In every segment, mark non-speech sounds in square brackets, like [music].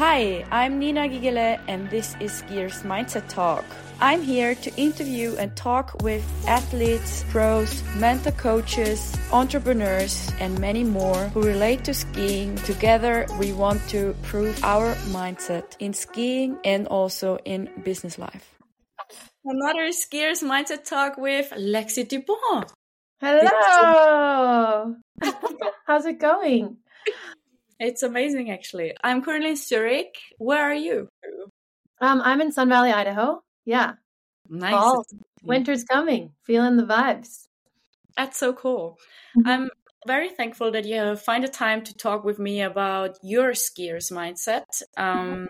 Hi, I'm Nina Gigele, and this is Skiers Mindset Talk. I'm here to interview and talk with athletes, pros, mentor coaches, entrepreneurs, and many more who relate to skiing. Together, we want to prove our mindset in skiing and also in business life. Another Skiers Mindset Talk with Lexi Dupont. Hello. [laughs] How's it going? It's amazing, actually. I'm currently in Zurich. Where are you? Um, I'm in Sun Valley, Idaho. Yeah. Nice. Fall. Winter's coming. Feeling the vibes. That's so cool. Mm-hmm. I'm very thankful that you find the time to talk with me about your skier's mindset. Um,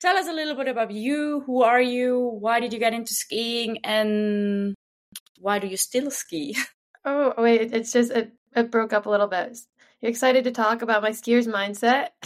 tell us a little bit about you. Who are you? Why did you get into skiing? And why do you still ski? [laughs] Oh, wait. It's just, it, it broke up a little bit. You excited to talk about my skier's mindset? [laughs]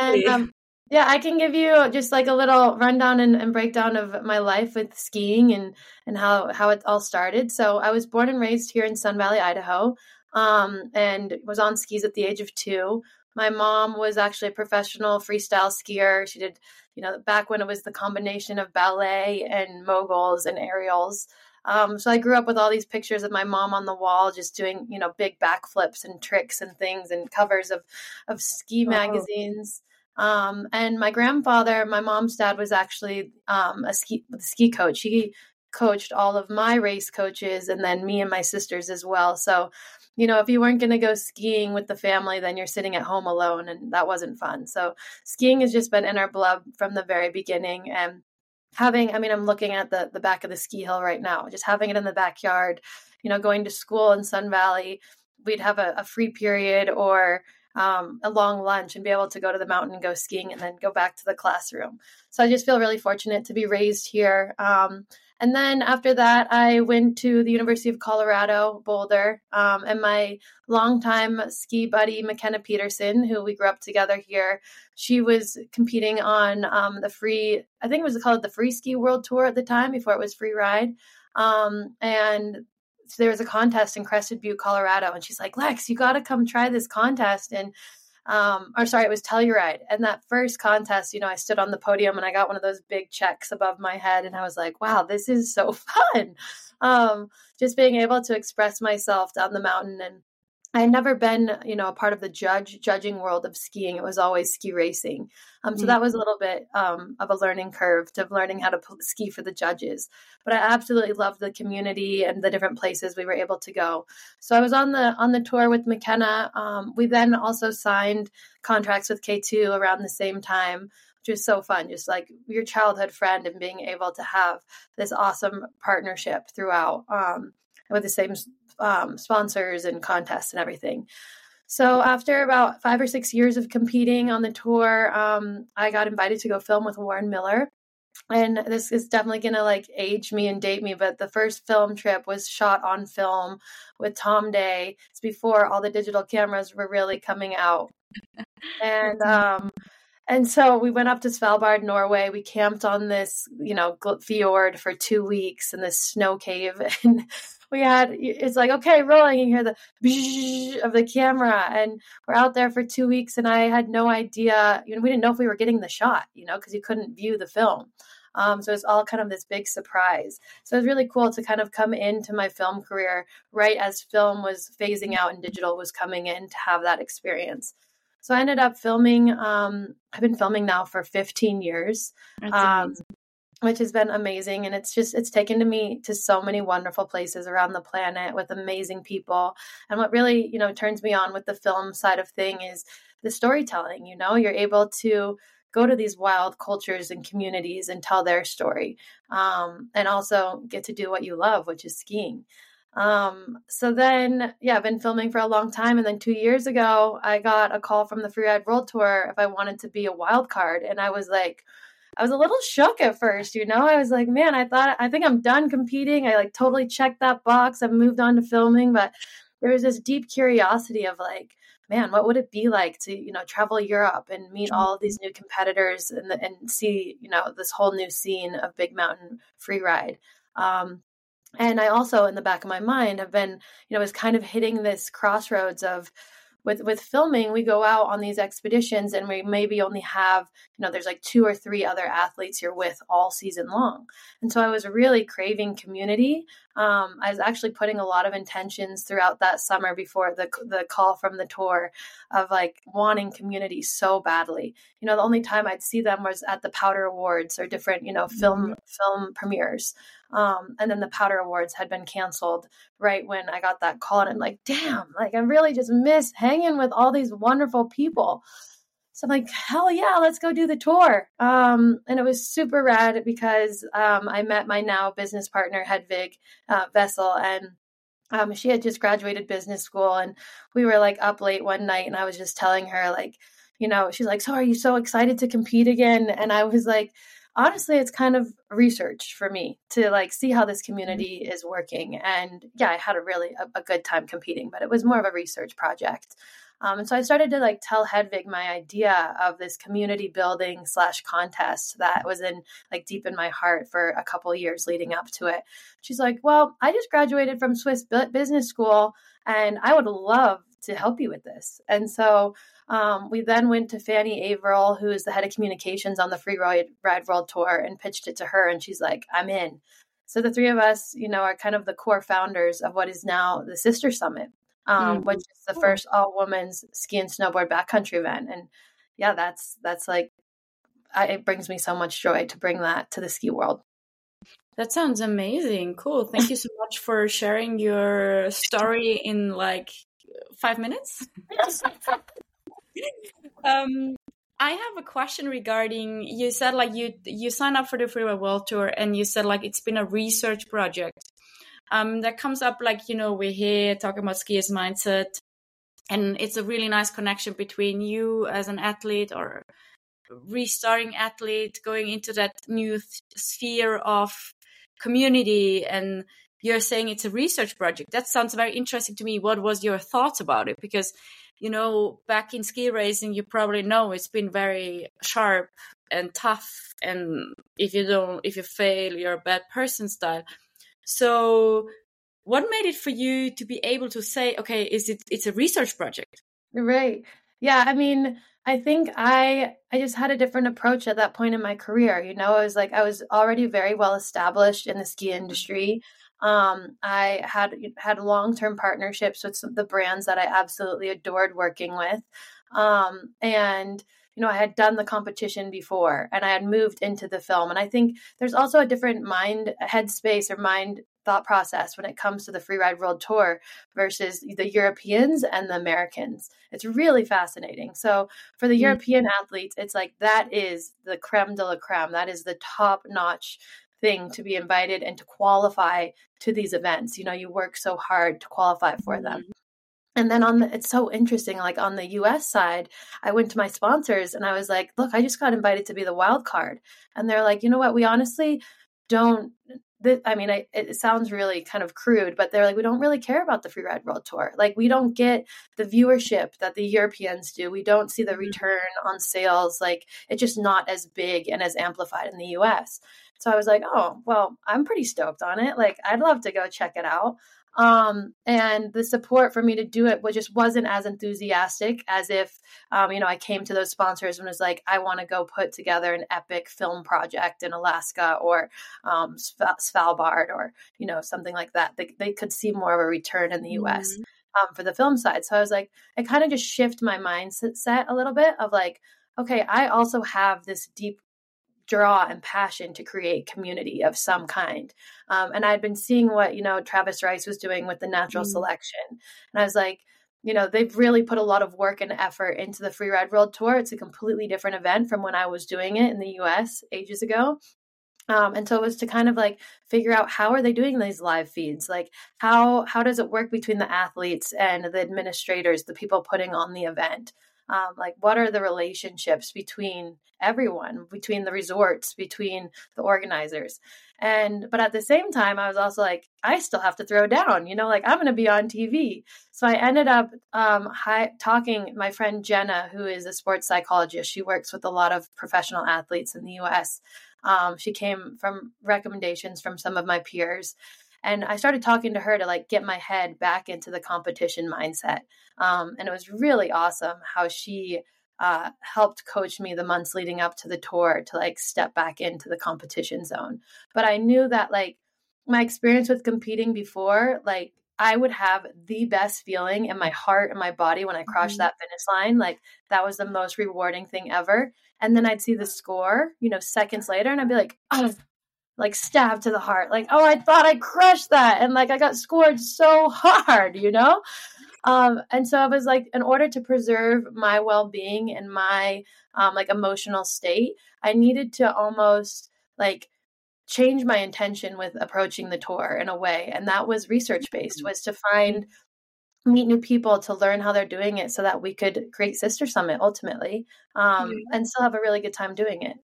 And um, yeah, I can give you just like a little rundown and, and, breakdown of my life with skiing and and how how it all started. So I was born and raised here in Sun Valley, Idaho, um, and was on skis at the age of two. My mom was actually a professional freestyle skier. She did, you know, back when it was the combination of ballet and moguls and aerials. Um, so I grew up with all these pictures of my mom on the wall, just doing, you know, big backflips and tricks and things, and covers of of ski magazines. Um, and my grandfather, my mom's dad, was actually um, a ski a ski coach. He coached all of my race coaches, and then me and my sisters as well. So, you know, if you weren't going to go skiing with the family, then you're sitting at home alone, and that wasn't fun. So, skiing has just been in our blood from the very beginning, and having i mean i'm looking at the the back of the ski hill right now just having it in the backyard you know going to school in sun valley we'd have a, a free period or um, a long lunch and be able to go to the mountain and go skiing and then go back to the classroom. So i just feel really fortunate to be raised here um, and then after that, I went to the University of Colorado, Boulder, um, and my longtime ski buddy, McKenna Peterson, who we grew up together here, she was competing on um, the free, I think it was called the Free Ski World Tour at the time before it was Free Ride. Um, and there was a contest in Crested Butte, Colorado, and she's like, Lex, you got to come try this contest. And um, or sorry, it was Telluride. And that first contest, you know, I stood on the podium and I got one of those big checks above my head, and I was like, wow, this is so [laughs] fun. Um, just being able to express myself down the mountain and I had never been, you know, a part of the judge judging world of skiing. It was always ski racing. Um, so mm-hmm. that was a little bit um, of a learning curve to learning how to ski for the judges. But I absolutely loved the community and the different places we were able to go. So I was on the on the tour with McKenna. Um, we then also signed contracts with K2 around the same time which was so fun just like your childhood friend and being able to have this awesome partnership throughout um, with the same um, sponsors and contests and everything. So after about five or six years of competing on the tour, um, I got invited to go film with Warren Miller. And this is definitely gonna like age me and date me, but the first film trip was shot on film with Tom Day. It's before all the digital cameras were really coming out. [laughs] and um and so we went up to Svalbard, Norway. We camped on this, you know, fjord for two weeks in this snow cave. [laughs] And we had it's like okay rolling you hear the of the camera and we're out there for two weeks and i had no idea you know we didn't know if we were getting the shot you know because you couldn't view the film um, so it's all kind of this big surprise so it was really cool to kind of come into my film career right as film was phasing out and digital was coming in to have that experience so I ended up filming. Um, I've been filming now for 15 years. Um, which has been amazing and it's just it's taken to me to so many wonderful places around the planet with amazing people and what really you know turns me on with the film side of thing is the storytelling you know? You're able to go to these wild cultures and communities and tell their story um, and also get to do what you love which is skiing. Um, so then yeah i've been filming for a long time and then two years ago i got a call from the freeride world tour if i wanted to be a wild card and i was like I was a little shook at first, you know. I was like, man, I thought I think I'm done competing. I like totally checked that box. I've moved on to filming, but there was this deep curiosity of like, man, what would it be like to, you know, travel Europe and meet all of these new competitors and and see, you know, this whole new scene of big mountain free ride. Um, and I also, in the back of my mind, have been, you know, was kind of hitting this crossroads of with with filming we go out on these expeditions and we maybe only have you know there's like two or three other athletes you're with all season long. And so i was really craving community. Um, i was actually putting a lot of intentions throughout that summer before the the call from the tour of like wanting community so badly. You know the only time i'd see them was at the powder awards or different you know film mm-hmm. film premieres um, and then the Powder Awards had been canceled right when I got that call. And I'm like, damn, like I really just miss hanging with all these wonderful people. So I'm like, hell yeah, let's go do the tour. Um, and it was super rad because um, I met my now business partner, Hedvig uh, Wessel, and um, she had just graduated business school. And we were like up late one night, and I was just telling her, like, you know, she's like, So are you so excited to compete again? And I was like, honestly it's kind of research for me to like see how this community is working. And yeah i had a really a, a good time competing but it was more of a research project. Um, and so i started to like tell hedvig my idea of this community building slash contest that was in like deep in my heart for a couple years leading up to it. She's like well i just graduated from swiss business school and i would love to help you with this. And so um, we then went to Fanny Averill, who is the head of communications on the Free Ride, Ride World Tour, and pitched it to her. And she's like, I'm in. So the three of us, you know, are kind of the core founders of what is now the Sister Summit, um, mm-hmm. which is the first all women's ski and snowboard backcountry event. And yeah, that's that's like I, it brings me so much joy to bring that to the ski world. That sounds amazing. Cool. Thank you so much for sharing your story in like five minutes. [laughs] um, I have a question regarding you said like you you signed up for the Freeride World Tour and you said like it's been a research project. Um, that comes up like you know we're here talking about skiers mindset, and it's a really nice connection between you as an athlete or restarting athlete going into that new th- sphere of community and you're saying it's a research project that sounds very interesting to me what was your thoughts about it because you know, back in ski racing, you probably know it's been very sharp and tough. And if you don't, if you fail, you're a bad person style. So, what made it for you to be able to say, okay, is it, it's a research project? Right. Yeah. I mean, I think I I just had a different approach at that point in my career. You know, I was like I was already very well established in the ski industry. Um, I had had long term partnerships with some, the brands that I absolutely adored working with, um, and you know I had done the competition before, and I had moved into the film. And I think there's also a different mind headspace or mind thought process when it comes to the free ride world tour versus the Europeans and the Americans. It's really fascinating. So for the mm-hmm. European athletes, it's like that is the creme de la creme. That is the top notch thing to be invited and to qualify to these events. You know, you work so hard to qualify for them. Mm-hmm. And then on the, it's so interesting. Like on the US side, I went to my sponsors and I was like, look, I just got invited to be the wild card. And they're like, you know what? We honestly don't I mean, I, it sounds really kind of crude, but they're like, we don't really care about the free ride world tour. Like, we don't get the viewership that the Europeans do. We don't see the mm-hmm. return on sales. Like, it's just not as big and as amplified in the US. So I was like, oh, well, I'm pretty stoked on it. Like, I'd love to go check it out. Um, and the support for me to do it was just wasn't as enthusiastic as if, um, you know, I came to those sponsors and was like, I want to go put together an epic film project in Alaska or um, Svalbard or, you know, something like that. They, they could see more of a return in the US. Mm-hmm. Um, for the film side. So I was like, I kind of just shift my mindset set a little bit of like, okay, I also have this deep draw and passion to create community of some kind. Um, and I'd been seeing what, you know, Travis Rice was doing with the natural mm. selection. And I was like, you know, they've really put a lot of work and effort into the Free Ride World Tour. It's a completely different event from when I was doing it in the US ages ago. Um, and so it was to kind of like figure out how are they doing these live feeds like how how does it work between the athletes and the administrators the people putting on the event um, like what are the relationships between everyone between the resorts between the organizers? And but at the same time i was also like i still have to throw down you know like i'm going to be on tv so i ended up um, hi- talking my friend jenna who is a sports psychologist she works with a lot of professional athletes in the us um, she came from recommendations from some of my peers and I started talking to her to like get my head back into the competition mindset. Um, and it was really awesome how she uh, helped coach me the months leading up to the tour to like step back into the competition zone. But I knew that like my experience with competing before, like I would have the best feeling in my heart and my body when I crossed mm-hmm. that finish line. Like that was the most rewarding thing ever. And then I'd see the score, you know, seconds later, and I'd be like, oh, like stabbed to the heart. Like, oh, I thought I crushed that. And like I got scored so [laughs] hard, you know? Um, and so I was like, in order to preserve my well being and my um, like emotional state, I needed to almost like change my intention with approaching the tour in a way and that was research based mm-hmm. was to find meet new people to learn how they're doing it so that we could create sister summit ultimately um, mm-hmm. and still have a really good time doing it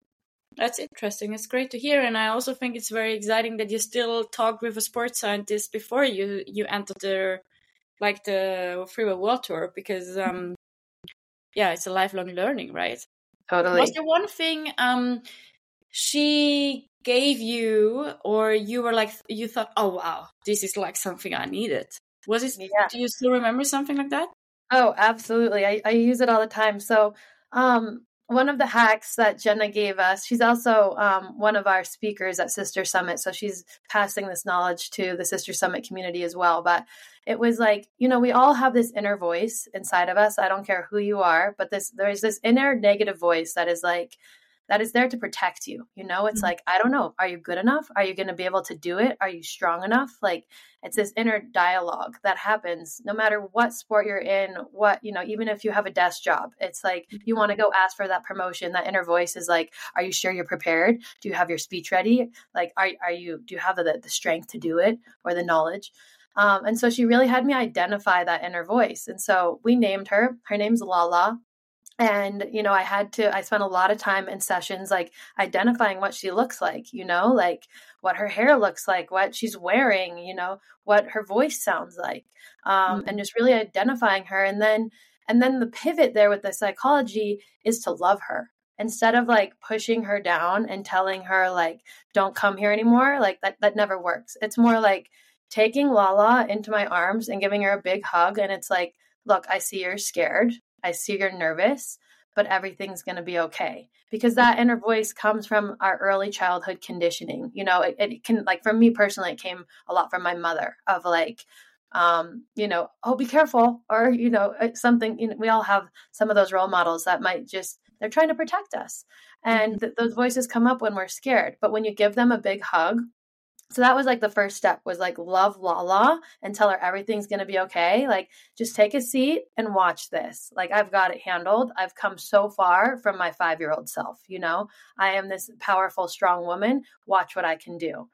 that's interesting. It's great to hear and i also think it's very exciting that you still talked with a sports scientist before you you entered the like the freeride world tour because um yeah it's a lifelong learning right? Totally. Was there one thing um she gave you or you were like you thought oh wow this is like something i needed. Was it yeah. do you still remember something like that? Oh absolutely. I, I use it all the time. So um one of the hacks that Jenna gave us, she's also um, one of our speakers at Sister Summit. So she's passing this knowledge to the Sister Summit community as well. But it was like, you know, we all have this inner voice inside of us. I don't care who you are, but this there's this inner negative voice that is like, that is there to protect you. You know, it's mm-hmm. like, I don't know, are you good enough? Are you going to be able to do it? Are you strong enough? Like, it's this inner dialogue that happens no matter what sport you're in, what, you know, even if you have a desk job, it's like you want to go ask for that promotion. That inner voice is like, are you sure you're prepared? Do you have your speech ready? Like, are, are you, do you have the, the strength to do it or the knowledge? Um, and so she really had me identify that inner voice. And so we named her. Her name's Lala and you know i had to i spent a lot of time in sessions like identifying what she looks like you know like what her hair looks like what she's wearing you know what her voice sounds like um, mm-hmm. and just really identifying her. And then and then the pivot there with the psychology is to love her. Instead of like pushing her down and telling her like don't come here anymore like that that never works. It's more like taking lala into my arms and giving her a big hug. And it's like look i see you're scared I see you're nervous, but everything's going to be okay. Because that inner voice comes from our early childhood conditioning. You know, it, it can, like, for me personally, it came a lot from my mother of like, um, you know, oh, be careful, or, you know, uh, something, you know, we all have some of those role models that might just, they're trying to protect us. And mm-hmm. th- those voices come up when we're scared. But when you give them a big hug so that was like the first step was like love Lala and tell her everything's going to be okay. Like just take a seat and watch this. Like I've got it handled. I've come so far from my 5-year-old self, you know. I am this powerful strong woman. Watch what I can do.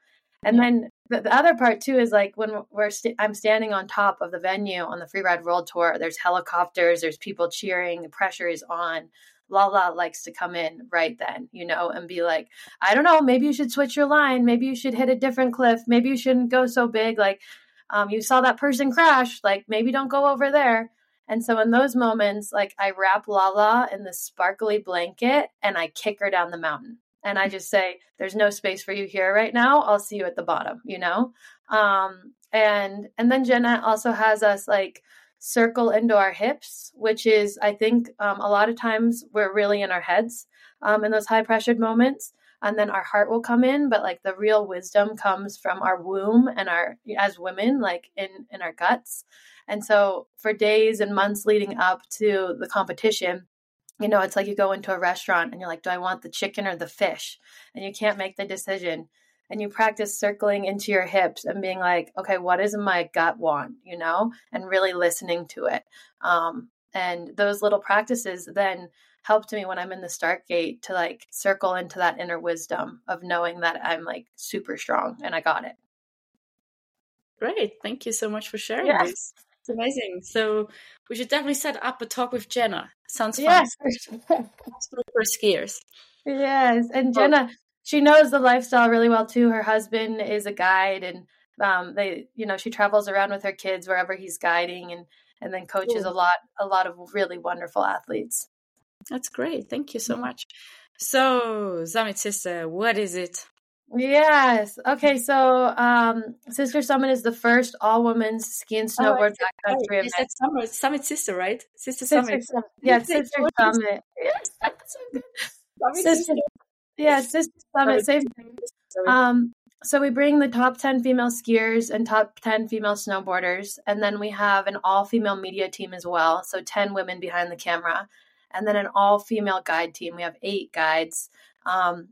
And then the, the other part too is like when we're i st- I'm standing on top of the venue on the Free Ride World Tour, there's helicopters, there's people cheering, the pressure is on. Lala likes to come in right then, you know, and be like, I don't know, maybe you should switch your line. Maybe you should hit a different cliff. Maybe you shouldn't go so big. Like, um, you saw that person crash. Like, maybe don't go over there. And so in those moments, like I wrap Lala in the sparkly blanket and I kick her down the mountain. And I just say, there's no space for you here right now. I'll see you at the bottom, you know? Um, and and then Jenna also has us like circle into our hips, which is, I think, um, a lot of times we're really in our heads um, in those high pressured moments. And then our heart will come in, but like the real wisdom comes from our womb and our, as women, like in, in our guts. And so for days and months leading up to the competition, you know, it's like you go into a restaurant and you're like, do I want the chicken or the fish? And you can't make the decision and you practice circling into your hips and being like, okay, what does my gut want, you know, and really listening to it. Um, and those little practices then helped me when I'm in the start gate to like circle into that inner wisdom of knowing that I'm like super strong and I got it. Great. Thank you so much for sharing yes. this. It's amazing. So we should definitely set up a talk with Jenna. Sounds fun. Yes. [laughs] for skiers. Yes. And Jenna, she knows the lifestyle really well too. Her husband is a guide, and um, they, you know, she travels around with her kids wherever he's guiding, and and then coaches a lot, a lot of really wonderful athletes. That's great. Thank you so much. So, Summit Sister, what is it Yes. Okay. So, um, Sister Summit is the first all women's ski and oh, snowboard oh, backcountry event. Is Summit, Summit Sister, right? Sister, Sister Summit. Summit. Yeah, Sister Summit. Yes, that's so good. Sister, yeah, Sister Summit. Same thing. Um, so we bring the top 10 female skiers and top 10 female snowboarders. And then we have an all female media team as well. So 10 women behind the camera. And then an all female guide team. We have eight guides. Um,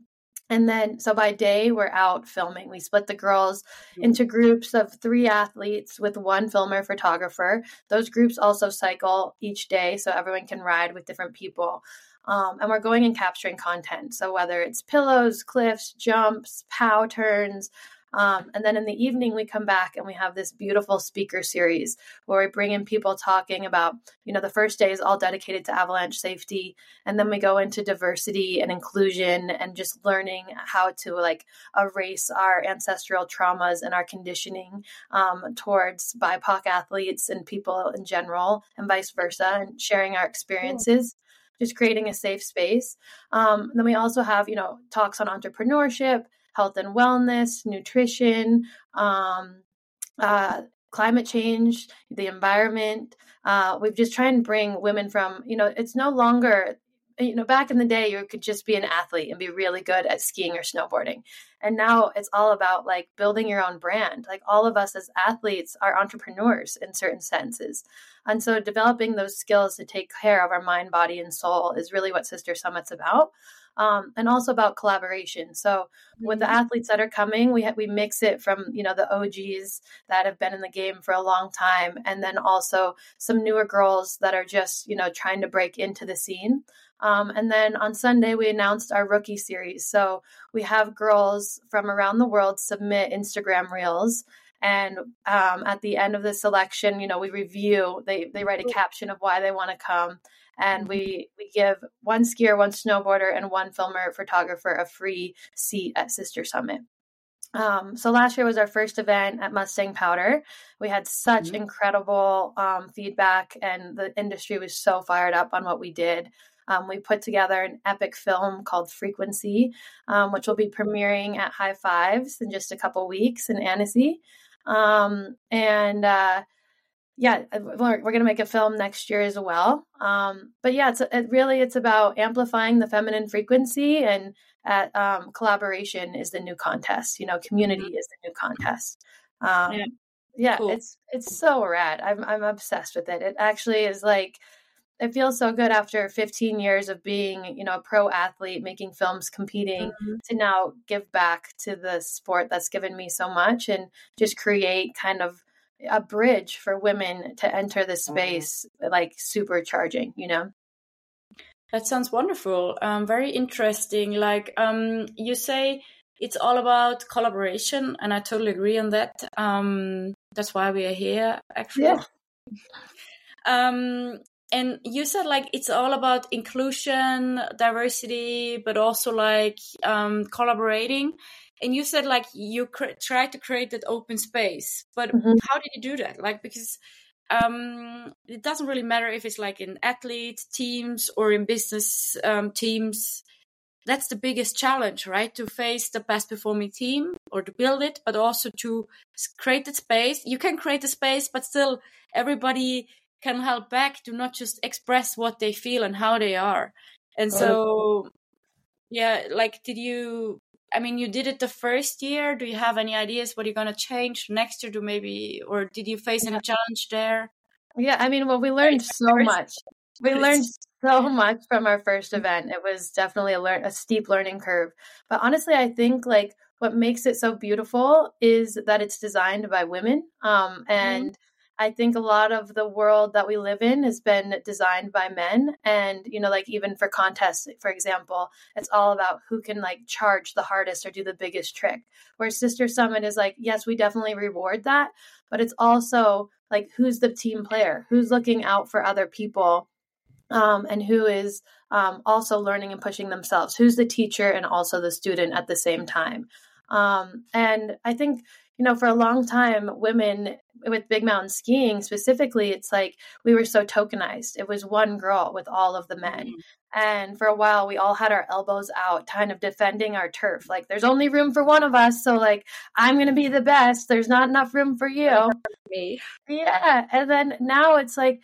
and then, so by day, we're out filming. We split the girls mm-hmm. into groups of three athletes with one filmer photographer. Those groups also cycle each day, so everyone can ride with different people. Um, and we're going and capturing content. So whether it's pillows, cliffs, jumps, pow turns, um, and then in the evening, we come back and we have this beautiful speaker series where we bring in people talking about, you know, the first day is all dedicated to avalanche safety. And then we go into diversity and inclusion and just learning how to like erase our ancestral traumas and our conditioning um, towards BIPOC athletes and people in general and vice versa and sharing our experiences. Cool just creating a safe space. Um, then we also have, you know, talks on entrepreneurship, health and wellness, nutrition, um, uh, climate change, the environment. Uh, we've just tried and bring women from, you know, it's no longer, you know, back in the day, you could just be an athlete and be really good at skiing or snowboarding. And now it's all about like building your own brand. Like all of us as athletes are entrepreneurs in certain senses. And so developing those skills to take care of our mind, body, and soul is really what Sister Summit's about um, and also about collaboration. So with the mm-hmm. athletes that are coming, we ha- we mix it from you know the OGs that have been in the game for a long time, and then also some newer girls that are just you know trying to break into the scene. Um, and then on Sunday, we announced our rookie series. So we have girls from around the world submit Instagram reels. And um, at the end of the selection, you know, we review, they, they write a caption of why they want to come and we we give one skier, one snowboarder, and one filmer photographer a free seat at Sister Summit. Um, so last year was our first event at Mustang Powder. We had such mm-hmm. incredible um, feedback, and the industry was so fired up on what we did. Um, we put together an epic film called Frequency, um, which will be premiering at High Fives in just a couple weeks in Annecy. Um, and uh, yeah, uh, we're, we're going to make a film next year as well. Um, but yeah, it's it really it's about amplifying the feminine frequency and at um, collaboration is the new contest. You know, community mm-hmm. is the new contest. Um, yeah, yeah cool. it's it's so rad. I'm I'm obsessed with it. It actually is like it feels so good after 15 years of being you know a pro athlete making films competing mm-hmm. to now give back to the sport that's given me so much and just create kind of a bridge for women to enter the mm-hmm. space like supercharging you know that sounds wonderful um, very interesting like um, you say it's all about collaboration and i totally agree on that um, that's why we are here actually yeah. [laughs] um, and you said like it's all about inclusion diversity but also like um, collaborating. And you said like you cr- tried to create that open space. But mm-hmm. how did you do that? Like because um, it doesn't really matter if it's like in athlete teams or in business um, teams. That's the biggest challenge right? To face the best performing team or to build it but also to create the space. You can create the space but still everybody can help back to not just express what they feel and how they are and so yeah like did you I mean, you did it the first year. Do you have any ideas what you're going to change next year? Do maybe, or did you face any challenge there? Yeah, I mean, well, we learned so much. We learned so much from our first event. It was definitely a learn a steep learning curve. But honestly, I think like what makes it so beautiful is that it's designed by women. Um, mm-hmm. and mm-hmm. I think a lot of the world that we live in has been designed by men. And, you know, like even for contests, for example, it's all about who can like charge the hardest or do the biggest trick. Where Sister Summit is like, yes, we definitely reward that, but it's also like who's the team player, who's looking out for other people, um, and who is um, also learning and pushing themselves, who's the teacher and also the student at the same time. Um, and I think, you know, for a long time, women with big mountain skiing specifically, it's like we were so tokenized. It was one girl with all of the men. Mm-hmm. And for a while, we all had our elbows out, kind of defending our turf. Like, there's only room for one of us. So, like, I'm going to be the best. There's not enough room for you. Me. Yeah. And then now it's like,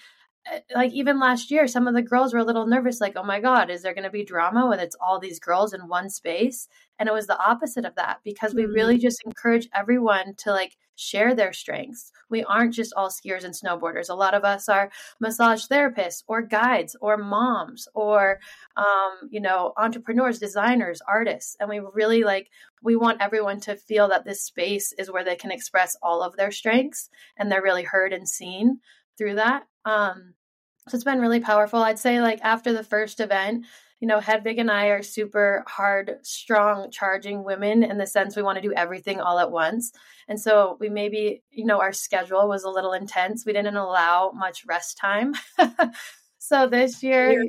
like even last year some of the girls were a little nervous like oh my god is there going to be drama when it's all these girls in one space? And it was the opposite of that because we really mm-hmm. just encourage everyone to like share their strengths. We aren't just all skiers and snowboarders. A lot of us are massage therapists or guides or moms or um, you know entrepreneurs designers artists. And we really like we want everyone to feel that this space is where they can express all of their strengths and they're really heard and seen through that um, so it's been really powerful i'd say like after the first event you know, Hedvig and I are super hard, strong, charging women in the sense we want to do everything all at once. And so we maybe, you know, our schedule was a little intense. We didn't allow much rest time. [laughs] so this year,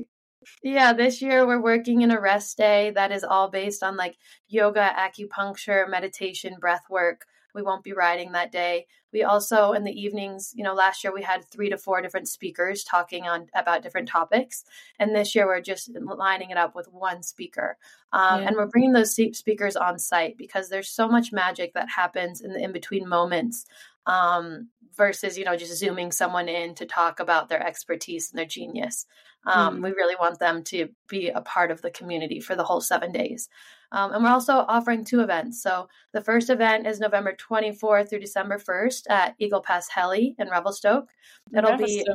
yeah, this year we're working in a rest day that is all based on like yoga, acupuncture, meditation, breath work. We won't be riding that day. We also in the evenings, you know, last year we had 3 to 4 different speakers talking on about different topics, and this year we're just lining it up with one speaker. Um, yeah. and we're bringing those speakers on site because there's so much magic that happens in the in between moments um, versus you know just zooming someone in to talk about their expertise and their genius um, mm. we really want them to be a part of the community for the whole seven days um, and we're also offering two events so the first event is november 24th through december 1st at eagle pass heli in revelstoke it'll be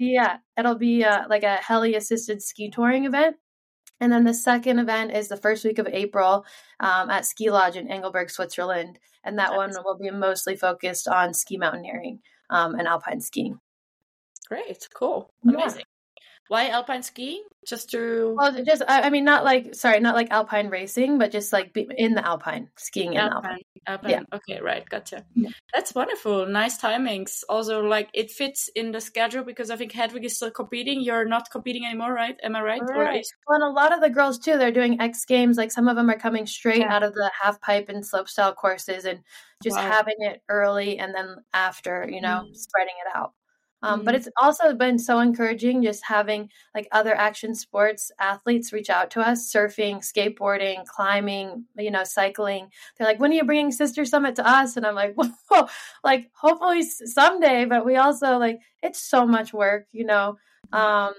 yeah it'll be uh, like a heli assisted ski touring event and then the second event is the first week of April um, at Ski Lodge in Engelberg, Switzerland. And that one will be mostly focused on ski mountaineering um, and alpine skiing. Great, cool, amazing. Why alpine skiing? Just to well, just I mean, not like sorry, not like alpine racing, but just like in the alpine skiing in alpine. alpine. Yeah. Okay, right, gotcha. Yeah. That's wonderful. Nice timings. Also, like it fits in the schedule because I think Hedvig is still competing. You're not competing anymore, right? Am I right? Right. Well, and a lot of the girls too. They're doing X Games. Like some of them are coming straight yeah. out of the half pipe and slopestyle courses and just wow. having it early and then after, you know, mm. spreading it out. Um, mm-hmm. But it's also been so encouraging just having like other action sports athletes reach out to us surfing, skateboarding, climbing, you know, cycling. They're like, when are you bringing Sister Summit to us? And I'm like, [laughs] whoa, like hopefully someday. But we also like, it's so much work, you know. Um,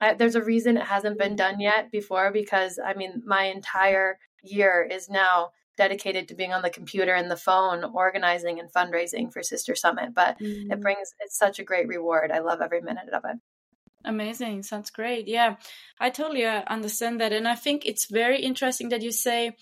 I, there's a reason it hasn't been done yet before because I mean, my entire year is now dedicated to being on the computer and the phone organizing and fundraising for sister summit but mm. it brings it's such a great reward. I love every minute of it. Amazing. Sounds great. Yeah. I totally uh, understand that and i think it's very interesting that you say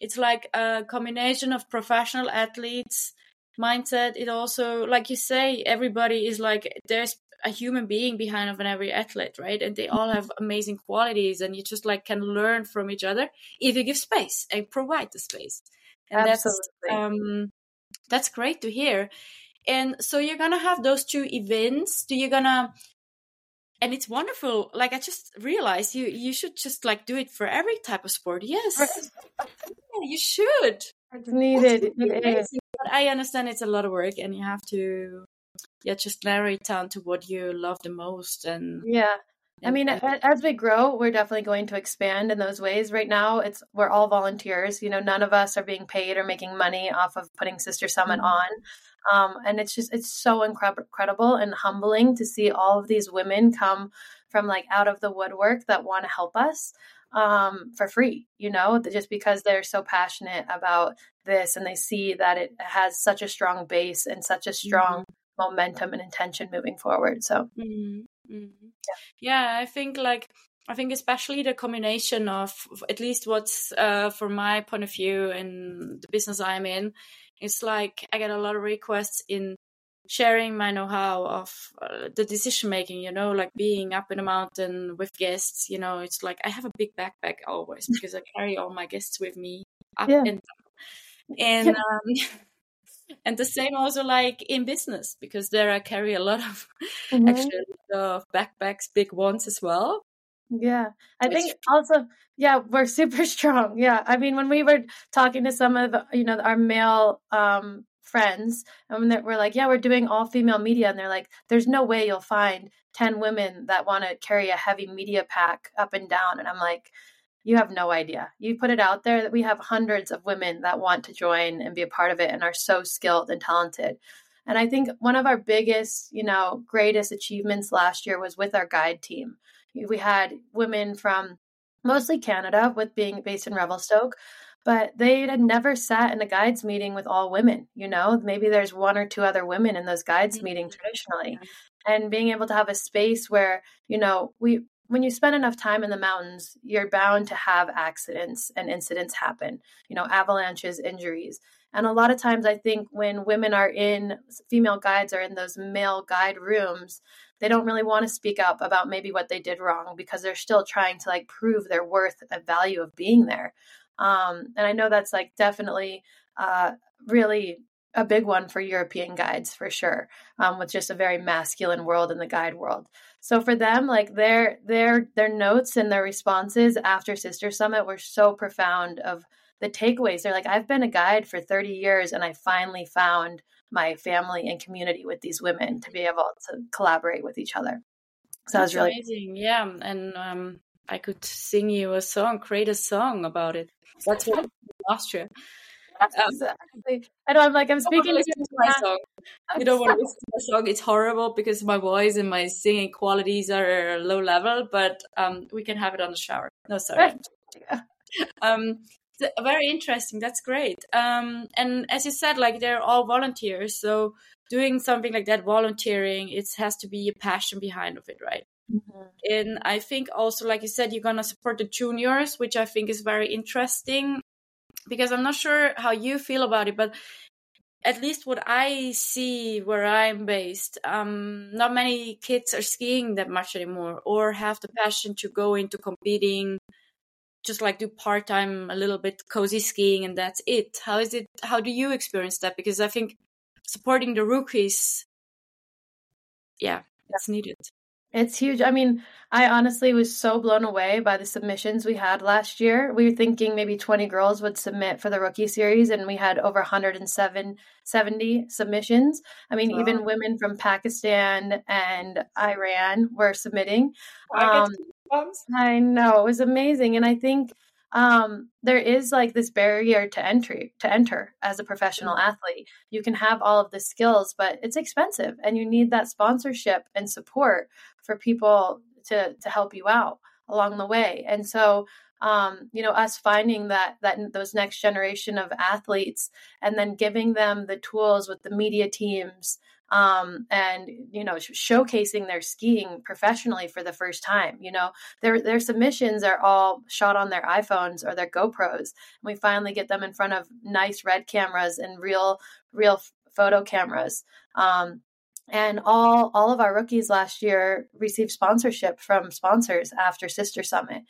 it's like a combination of professional athletes mindset. It also like you say everybody is like there's a human being behind of an every athlete, right? And they all have amazing qualities, and you just like can learn from each other if you give space and provide the space. And Absolutely. that's um, that's great to hear. And so you're gonna have those two events. Do you gonna? And it's wonderful. Like I just realized you you should just like do it for every type of sport. Yes, yeah, you should. It's needed. It but I understand it's a lot of work, and you have to yeah just narrow it down to what you love the most and yeah I mean, as we grow, we're definitely going to expand in those ways. Right now, it's we're all volunteers. You know, none of us are being paid or making money off of putting Sister Summit mm-hmm. on. Um, and it's just it's so incredible and humbling to see all of these women come from like out of the woodwork that want to help us um, for free. You know, just because they're so passionate about this and they see that it has such a strong base and such a strong. Mm-hmm momentum and intention moving forward. So, mm-hmm. Yeah. yeah, I think like I think especially the combination of at least what's uh, from my point of view in the business I'm in, it's like I get a lot of requests in sharing my know-how of uh, the decision making you know like being up in a mountain with guests you know it's like i have a big backpack always [laughs] because i carry all my guests with me up yeah. and down and um, [laughs] and the same also like in business because there I carry a lot of [laughs] mm-hmm. actually of backpacks, big ones as well. Yeah. I think also, yeah, we're super [laughs] strong. Yeah. I mean, when we were talking to some of, you know, our male um, friends, and we're like, yeah, we're doing all female media. And they're like, there's no way you'll find 10 women that want to carry a heavy media pack up and down. And I'm like, you have no idea. You put it out there that we have hundreds of women that want to join and be a part of it and are so skilled and talented. And I think one of our biggest, you know, greatest achievements last year was with our guide team. We had women from mostly Canada, with being based in Revelstoke, but they had never sat in a guides meeting with all women. You know, maybe there's one or two other women in those guides mm-hmm. meetings traditionally. And being able to have a space where, you know, we, when you spend enough time in the mountains, you're bound to have accidents and incidents happen, you know, avalanches, injuries. And a lot of times, I think when women are in female guides are in those male guide rooms, they don't really want to speak up about maybe what they did wrong because they're still trying to like prove their worth and value of being there. Um, and I know that's like definitely uh, really a big one for European guides for sure, um, with just a very masculine world in the guide world. So for them, like their their their notes and their responses after Sister Summit were so profound of the takeaways. They're like, I've been a guide for 30 years and I finally found my family and community with these women to be able to collaborate with each other. So That's that was really amazing. Yeah. And um, I could sing you a song, create a song about it. That's [laughs] what Austria. Um, exactly. I know. I'm like I'm speaking to my song. You don't want to listen to my song. It's horrible because my voice and my singing qualities are low level. But um, we can have it on the shower. No, sorry. [laughs] um, very interesting. That's great. Um, and as you said, like they're all volunteers, so doing something like that, volunteering, it has to be a passion behind of it, right? Mm-hmm. And I think also, like you said, you're gonna support the juniors, which I think is very interesting because I'm not sure how you feel about it, but at least what I see where I'm based, um, not many kids are skiing that much anymore or have the passion to go into competing just like do part time a little bit cozy skiing and that's it. How is it? How do you experience that? Because I think supporting the rookies, yeah, it's needed. It's huge. I mean, I honestly was so blown away by the submissions we had last year. We were thinking maybe 20 girls would submit for the rookie series, and we had over 107 70 submissions. I mean, even women from Pakistan and Iran were submitting. Um, I know it was amazing, and I think um, there is like this barrier to entry to enter as a professional mm-hmm. athlete. You can have all of the skills, but it's expensive, and you need that sponsorship and support for people to to help you out along the way. And so, um, you know, us finding that that those next generation of athletes, and then giving them the tools with the media teams um, and you know showcasing their skiing professionally for the first time. You know their their submissions are all shot on their iPhones or their GoPros, and we finally get them in front of nice red cameras and real real photo cameras. Um, and all all of our rookies last year received sponsorship from sponsors after Sister Summit.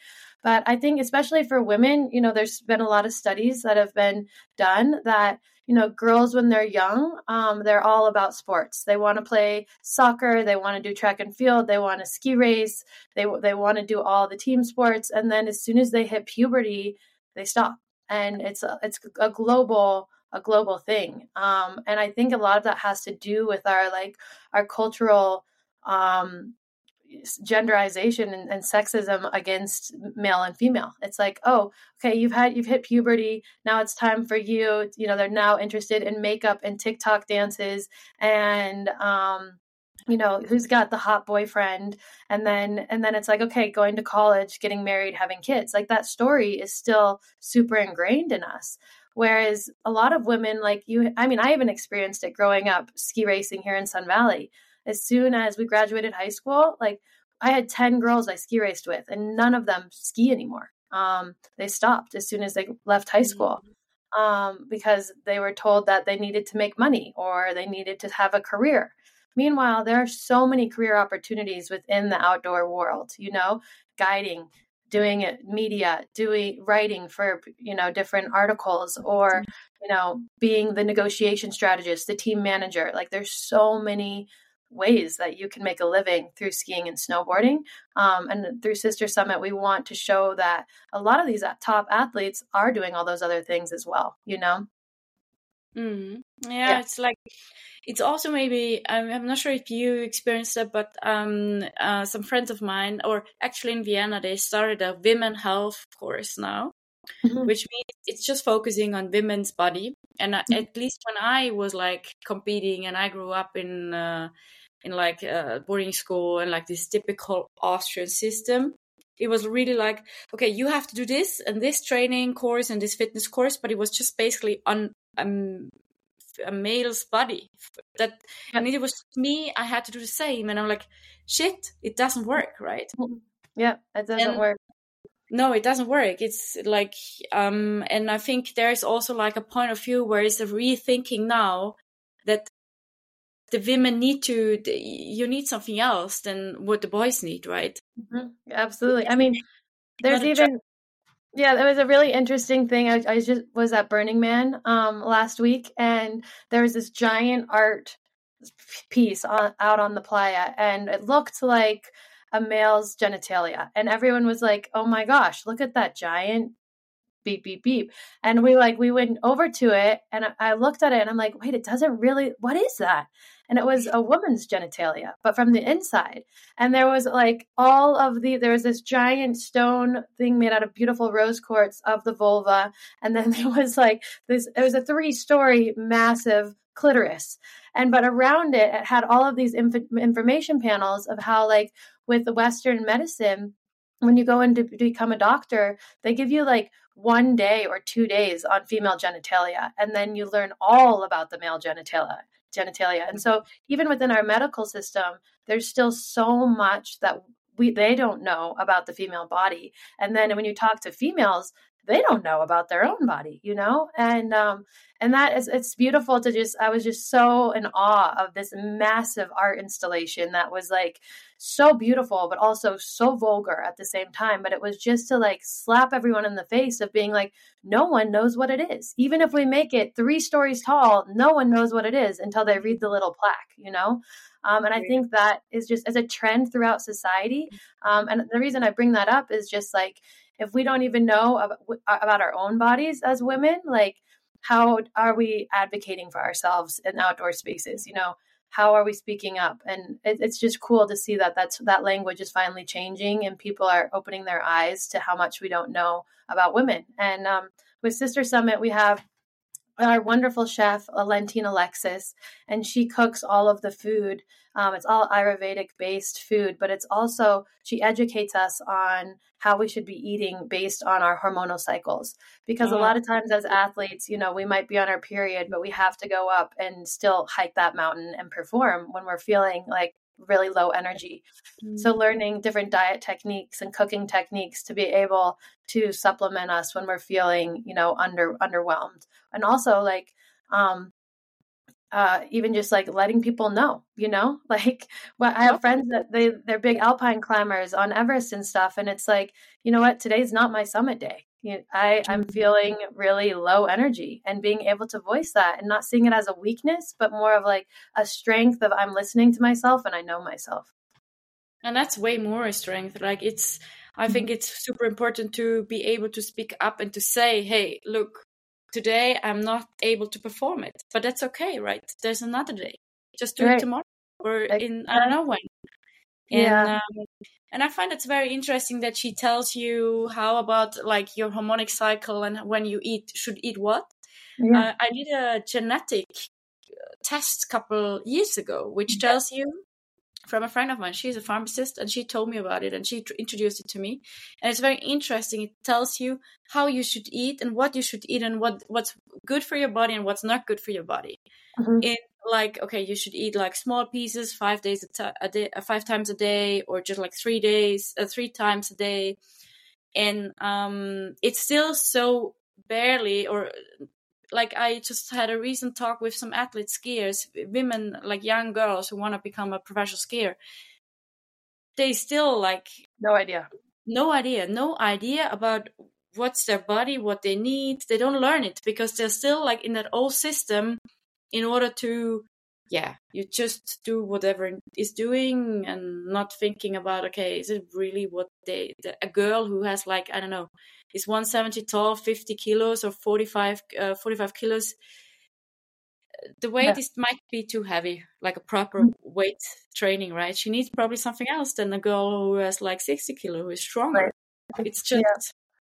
But I think especially for women, you know, there's been a lot of studies that have been done that you know, girls when they're young, um, they're all about sports. They want to play soccer, they want to do track and field, they want to ski race, they they want to do all the team sports, and then as soon as they hit puberty, they stop. And it's a, it's a global a global thing. Um, and I think a lot of that has to do with our like our cultural um, genderization and, and, sexism against male and female. It's like, oh, okay, you've had you've hit puberty. Now it's time for you. You know, they're now interested in makeup and TikTok dances and um, you know, who's got the hot boyfriend and then and then it's like, okay, going to college, getting married, having kids. Like that story is still super ingrained in us. Whereas a lot of women like you I mean, I even experienced it growing up ski racing here in Sun Valley as soon as we graduated high school, like I had 10 girls I ski raced with, and none of them ski anymore. Um, they stopped as soon as they left high school um, because they were told that they needed to make money or they needed to have a career. Meanwhile, there are so many career opportunities within the outdoor world, you know, guiding, doing it media doing writing for you know different articles or you know being the negotiation strategist the team manager like there's so many ways that you can make a living through skiing and snowboarding. Um, and through Sister Summit, we want to show that a lot of these top athletes are doing all those other things as well, you know? Mm. Yeah, yeah, it's like it's also maybe I'm, I'm, not sure if you experienced it, but um, uh, some friends of mine, or actually in Vienna, they started a women health course now, mm-hmm. which means it's just focusing on women's body. And mm-hmm. at least when I was like competing, and I grew up in uh, in like uh, boarding school and like this typical Austrian system, it was really like okay you have to do this and this training course and this fitness course but it was just basically on um, a male's body. That and it was me i had to do the same and i'm like shit it doesn't work right? Yeah it doesn't and, work. No it doesn't work. It's like um and i think there's also like a point of view where it's a rethinking now that the women need to you need something else than what the boys need right? Mm-hmm. absolutely. I mean there's even yeah, that was a really interesting thing. I, I just was at Burning Man um, last week, and there was this giant art piece on, out on the playa, and it looked like a male's genitalia, and everyone was like, "Oh my gosh, look at that giant beep beep beep and we like we went over to it and I, I looked at it and i'm like wait it doesn't really what is that and it was a woman's genitalia but from the inside. And there was like all of the there was this giant stone thing made out of beautiful rose quartz of the vulva and then [laughs] there was like this it was a three story massive clitoris. And but around it it had all of these inf- information panels of how like with the western medicine when you go in to become a doctor they give you like one day or two days on female genitalia and then you learn all about the male genitalia genitalia. And mm-hmm. so even within our medical system there's still so much that we they don't know about the female body. And then when you talk to females they don't know about their own body you know? And um and that is it's beautiful to just i was just so in awe of this massive art installation that was like so beautiful but also so vulgar at the same time but it was just to like slap everyone in the face of being like no one knows what it is. Even if we make it three stories tall no one knows what it is until they read the little plaque you know? Um, and I think that is just as a trend throughout society. Um, and the reason I bring that up is just like if we don't even know about, our own bodies as women, like how are we advocating for ourselves in outdoor spaces? You know, how are we speaking up? And it, it's just cool to see that that's that language is finally changing and people are opening their eyes to how much we don't know about women. And um, with Sister Summit, we have our wonderful chef, Alentine Alexis, and she cooks all of the food. Um, it's all Ayurvedic based food, but it's also, she educates us on how we should be eating based on our hormonal cycles. Because a lot of times as athletes, you know, we might be on our period, but we have to go up and still hike that mountain and perform when we're feeling like really low energy. Mm-hmm. So learning different diet techniques and cooking techniques to be able to supplement us when we're feeling, you know, under underwhelmed. And also like um uh, even just like letting people know, you know, [laughs] like well, I have friends that they they're big alpine climbers on Everest and stuff, and it's like, you know what, today's not my summit day. You know, I I'm feeling really low energy, and being able to voice that and not seeing it as a weakness, but more of like a strength of I'm listening to myself and I know myself. And that's way more a strength. Like it's, I think mm-hmm. it's super important to be able to speak up and to say, hey, look, today I'm not able to perform it, but that's okay, right? There's another day. Just do right. it tomorrow or in I don't know when. And yeah. um, and I find it's very interesting that she tells you how about like your hormonic cycle and when you eat should eat what. Yeah. Uh, I did a genetic uh, test couple years ago, which tells you from a friend of mine. She's a pharmacist and she told me about it and she introduced it to me. And it's very interesting. It tells you how you should eat and what you should eat and what what's good for your body and what's not good for your body. Mm-hmm. In like okay, you should eat like small pieces, five days a, t- a day, uh, five times a day, or just like three days, uh, three times a day. And um, it's still so barely or like I just had a recent talk with some athlete skiers, women like young girls who want to become a professional skier. They still like no idea, no idea, no idea about what's their body, what they need. They don't learn it because they're still like in that old system in order to yeah, you just do whatever is doing and not thinking about okay, is it really what they the, a girl who has like I don't know, is 170 tall, 50 kilos or 45 uh, 45 kilos. The weight yeah. is might be too heavy, like a proper mm. weight training, right? She needs probably something else than a girl who has like 60 kilo who is stronger. Right. It's just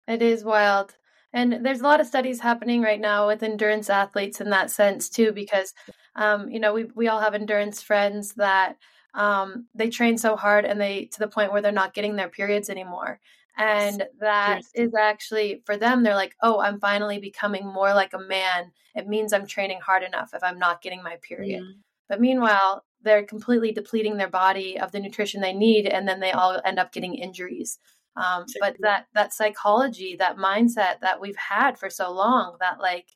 yeah. it is wild. And there's a lot of studies happening right now with endurance athletes in that sense too, because um, you know we we all have endurance friends that um, they train so hard and they to the point where they're not getting their periods anymore. And that is actually for them, they're like, oh, I'm finally becoming more like a man. It means I'm training hard enough if I'm not getting my period. Mm. But meanwhile, they're completely depleting their body of the nutrition they need, and then they all end up getting injuries. Um, but that that psychology, that mindset that we've had for so long, that like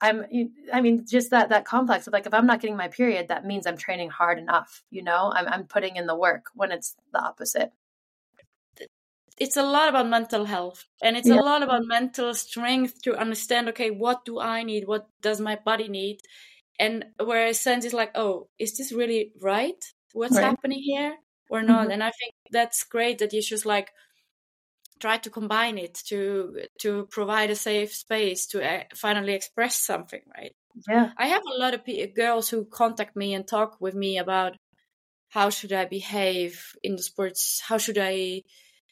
I'm, I mean, just that that complex of like, if I'm not getting my period, that means I'm training hard enough. You know, I'm I'm putting in the work when it's the opposite. It's a lot about mental health, and it's yeah. a lot about mental strength to understand. Okay, what do I need? What does my body need? And where a sense is like, oh, is this really right? What's right. happening here or not? Mm-hmm. And I think that's great that you're just like try to combine it to to provide a safe space to uh, finally express something right? Yeah. I have a lot of p- girls who contact me and talk with me about how should i behave in the sports how should i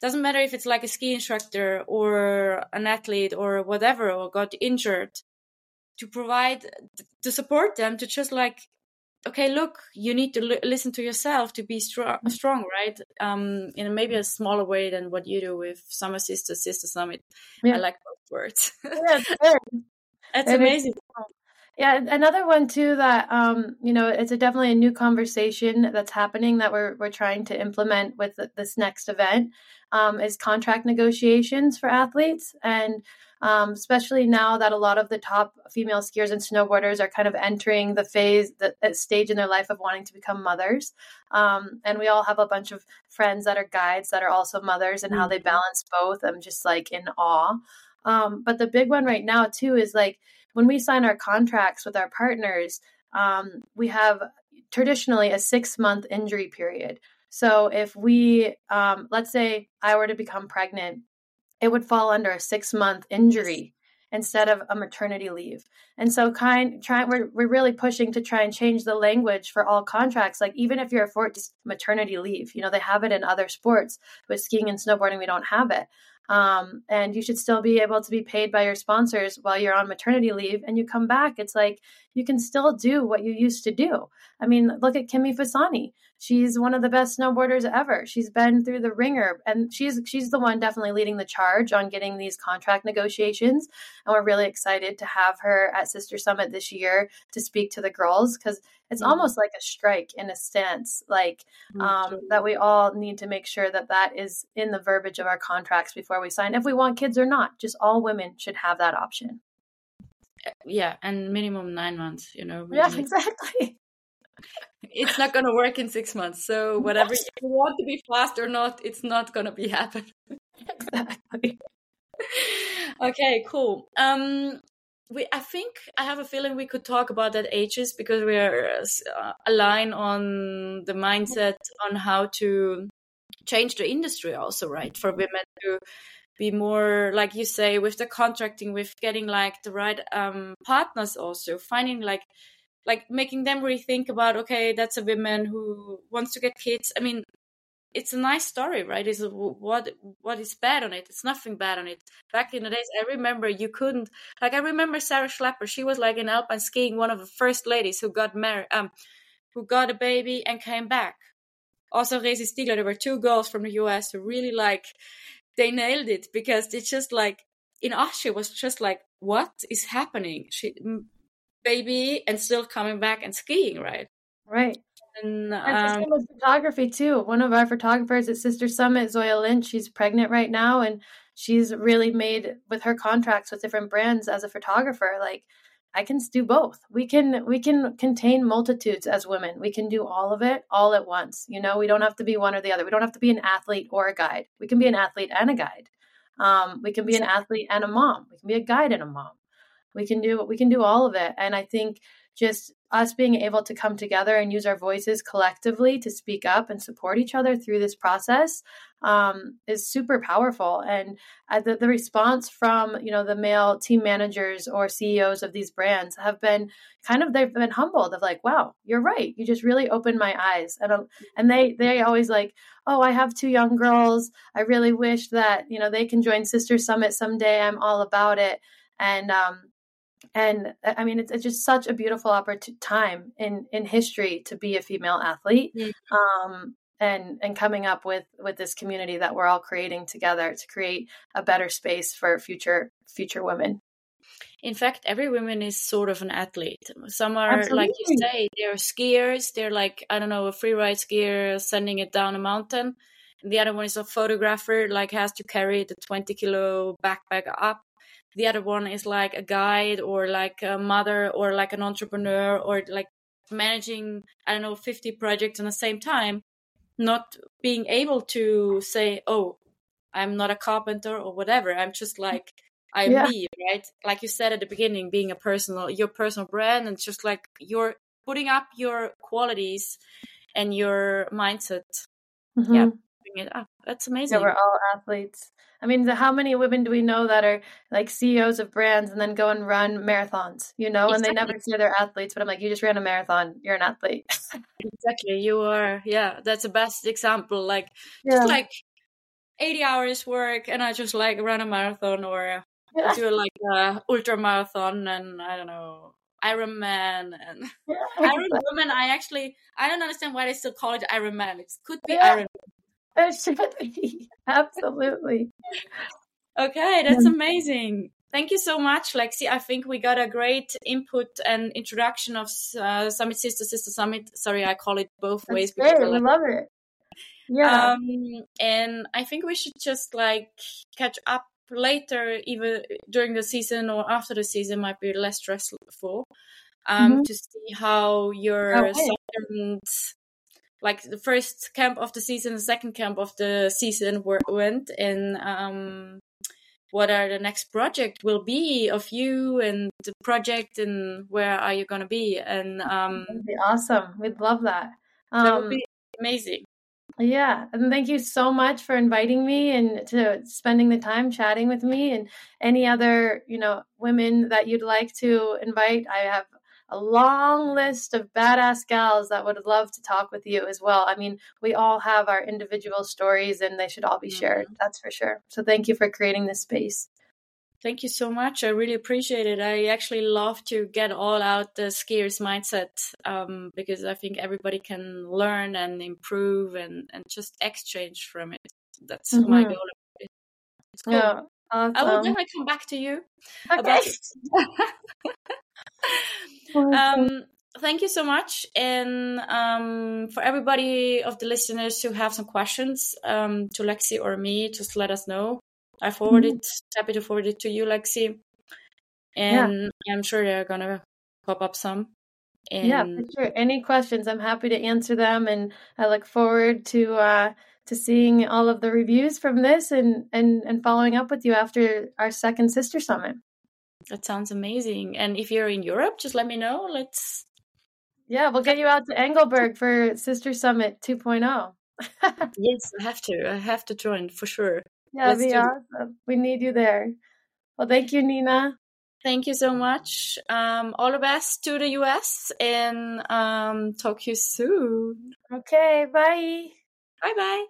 doesn't matter if it's like a ski instructor or an athlete or whatever or got injured to provide to support them to just like okay look you need to l- listen to yourself to be strong mm. strong right um in maybe a smaller way than what you do with summer sister sister summit yeah. i like both words [laughs] yeah, that's it amazing. Yeah another one too that um you know it's a definitely a new conversation that's happening that we're we're trying to implement with this next event um, is contract negotiations for athletes and um, especially now that a lot of the top female skiers and snowboarders are kind of entering the phase, the, the stage in their life of wanting to become mothers. Um, and we all have a bunch of friends that are guides that are also mothers and mm-hmm. how they mm-hmm. balance both. I'm just like in awe. Um, but the big one right now, too, is like when we sign our contracts with our partners, um, we have traditionally a six month injury period. So if we, um, let's say I were to become pregnant it would fall under a six month injury instead of a maternity leave. And so kind try we're we're really pushing to try and change the language for all contracts. Like even if you're a afforded maternity leave, you know, they have it in other sports. With skiing and snowboarding, we don't have it. Um, and you should still be able to be paid by your sponsors while you're on maternity leave and you come back it's like you can still do what you used to do. I mean look at Kimmy Fasani. She's one of the best snowboarders ever. She's been through the ringer and she's she's the one definitely leading the charge on getting these contract negotiations. And we're really excited to have her at sister summit this year to speak to the girls because it's mm-hmm. almost like a strike in a sense like mm, um, that we all need to make sure that that is in the verbiage of our contracts before we sign if we want kids or not. Just all women should have that option yeah and minimum nine months you know yeah exactly. It's not going to work in six months so [laughs] whatever you want to be fast or not it's not going to be [laughs] happen exactly. Okay cool. Um we I think I have a feeling we could talk about that ages because we are uh, aligned on the mindset on how to change the industry also right? For women to be more like you say with the contracting with getting like the right um partners also finding like like making them rethink about okay that's a woman who wants to get kids i mean it's a nice story, right? Is what what is bad on it? It's nothing bad on it. Back in the days, I remember you couldn't like I remember Sarah Schleper. She was like in alpine skiing, one of the first ladies who got married, um, who got a baby and came back. Also, Resi Stiegler. There were two girls from the U.S. who really like they nailed it because it's just like in Austria was just like what is happening? She baby and still coming back and skiing, right? Right. And, um, with photography too. One of our photographers at Sister Summit, Zoya Lynch, she's pregnant right now, and she's really made with her contracts with different brands as a photographer. Like, I can do both. We can we can contain multitudes as women. We can do all of it all at once. You know, we don't have to be one or the other. We don't have to be an athlete or a guide. We can be an athlete and a guide. Um, we can be an athlete and a mom. We can be a guide and a mom. We can do we can do all of it. And I think just us being able to come together and use our voices collectively to speak up and support each other through this process um, is super powerful. And uh, the, the response from you know the male team managers or CEOs of these brands have been kind of they've been humbled of like, wow, you're right. You just really opened my eyes. And um, and they they always like, oh, I have two young girls. I really wish that you know they can join Sister Summit someday. I'm all about it. And um, and uh, I mean, it's, it's just such a beautiful opportunity time in in history to be a female athlete. Mm-hmm. Um, and and coming up with with this community that we're all creating together to create a better space for future future women in fact every woman is sort of an athlete some are Absolutely. like you say they're skiers they're like i don't know a free ride skier sending it down a mountain the other one is a photographer like has to carry the 20 kilo backpack up the other one is like a guide or like a mother or like an entrepreneur or like managing i don't know 50 projects at the same time not being able to say oh i'm not a carpenter or whatever i'm just like i'm yeah. me right like you said at the beginning being a personal your personal brand and just like you're putting up your qualities and your mindset mm-hmm. yeah it up that's amazing yeah, we're all athletes I mean, how many women do we know that are like CEOs of brands and then go and run marathons, you know, exactly. and they never say they're athletes, but I'm like, you just ran a marathon, you're an athlete. exactly. You are, yeah, that's the best example. Like, yeah. just like 80 hours work and I just like run a marathon or yeah. do like a ultra marathon and I don't know, Ironman and yeah, [laughs] Iron Woman. I actually I don't understand why they still call it Ironman. It could be yeah. Iron it should be. Absolutely. Okay, that's amazing. Thank you so much, Lexi. I think we got a great input and introduction of uh, Summit Sister Sister Summit. Sorry, I call it both that's ways. Great. We love it. Yeah. Um, and I think we should just like catch up later, even during the season or after the season, might be less stressful. Um, mm-hmm. to see how your okay. Like the first camp of the season, the second camp of the season were, went, and um, what are the next project will be of you and the project, and where are you gonna be? And um, That'd be awesome. We'd love that. Um, that would um, be amazing. Yeah, and thank you so much for inviting me and to spending the time chatting with me and any other, you know, women that you'd like to invite. I have a long list of badass gals that would love to talk with you as well. I mean, we all have our individual stories and they should all be shared. Mm-hmm. That's for sure. So thank you for creating this space. Thank you so much. I really appreciate it. I actually love to get all out the skiers mindset um, because I think everybody can learn and improve and, and just exchange from it. That's mm-hmm. my goal. It's cool. Yeah, awesome. I will definitely come back to you okay. [laughs] um, thank you so much. And um, for everybody of the listeners who have some questions um, to Lexi or me, just let us know. I forwarded, mm-hmm. happy to forward it to you, Lexi. And yeah. I'm sure they're going to pop up some. And... Yeah, for sure. Any questions, I'm happy to answer them. And I look forward to. Uh, to seeing all of the reviews from this and, and, and following up with you after our second sister summit. That sounds amazing. And if you're in Europe, just let me know. Let's. Yeah, we'll get you out to Engelberg for Sister Summit 2.0. [laughs] yes, I have to. I have to join for sure. Yeah, Let's be awesome. We need you there. Well, thank you, Nina. Thank you so much. Um, all the best to the US and um, talk to you soon. Okay, bye. Bye bye.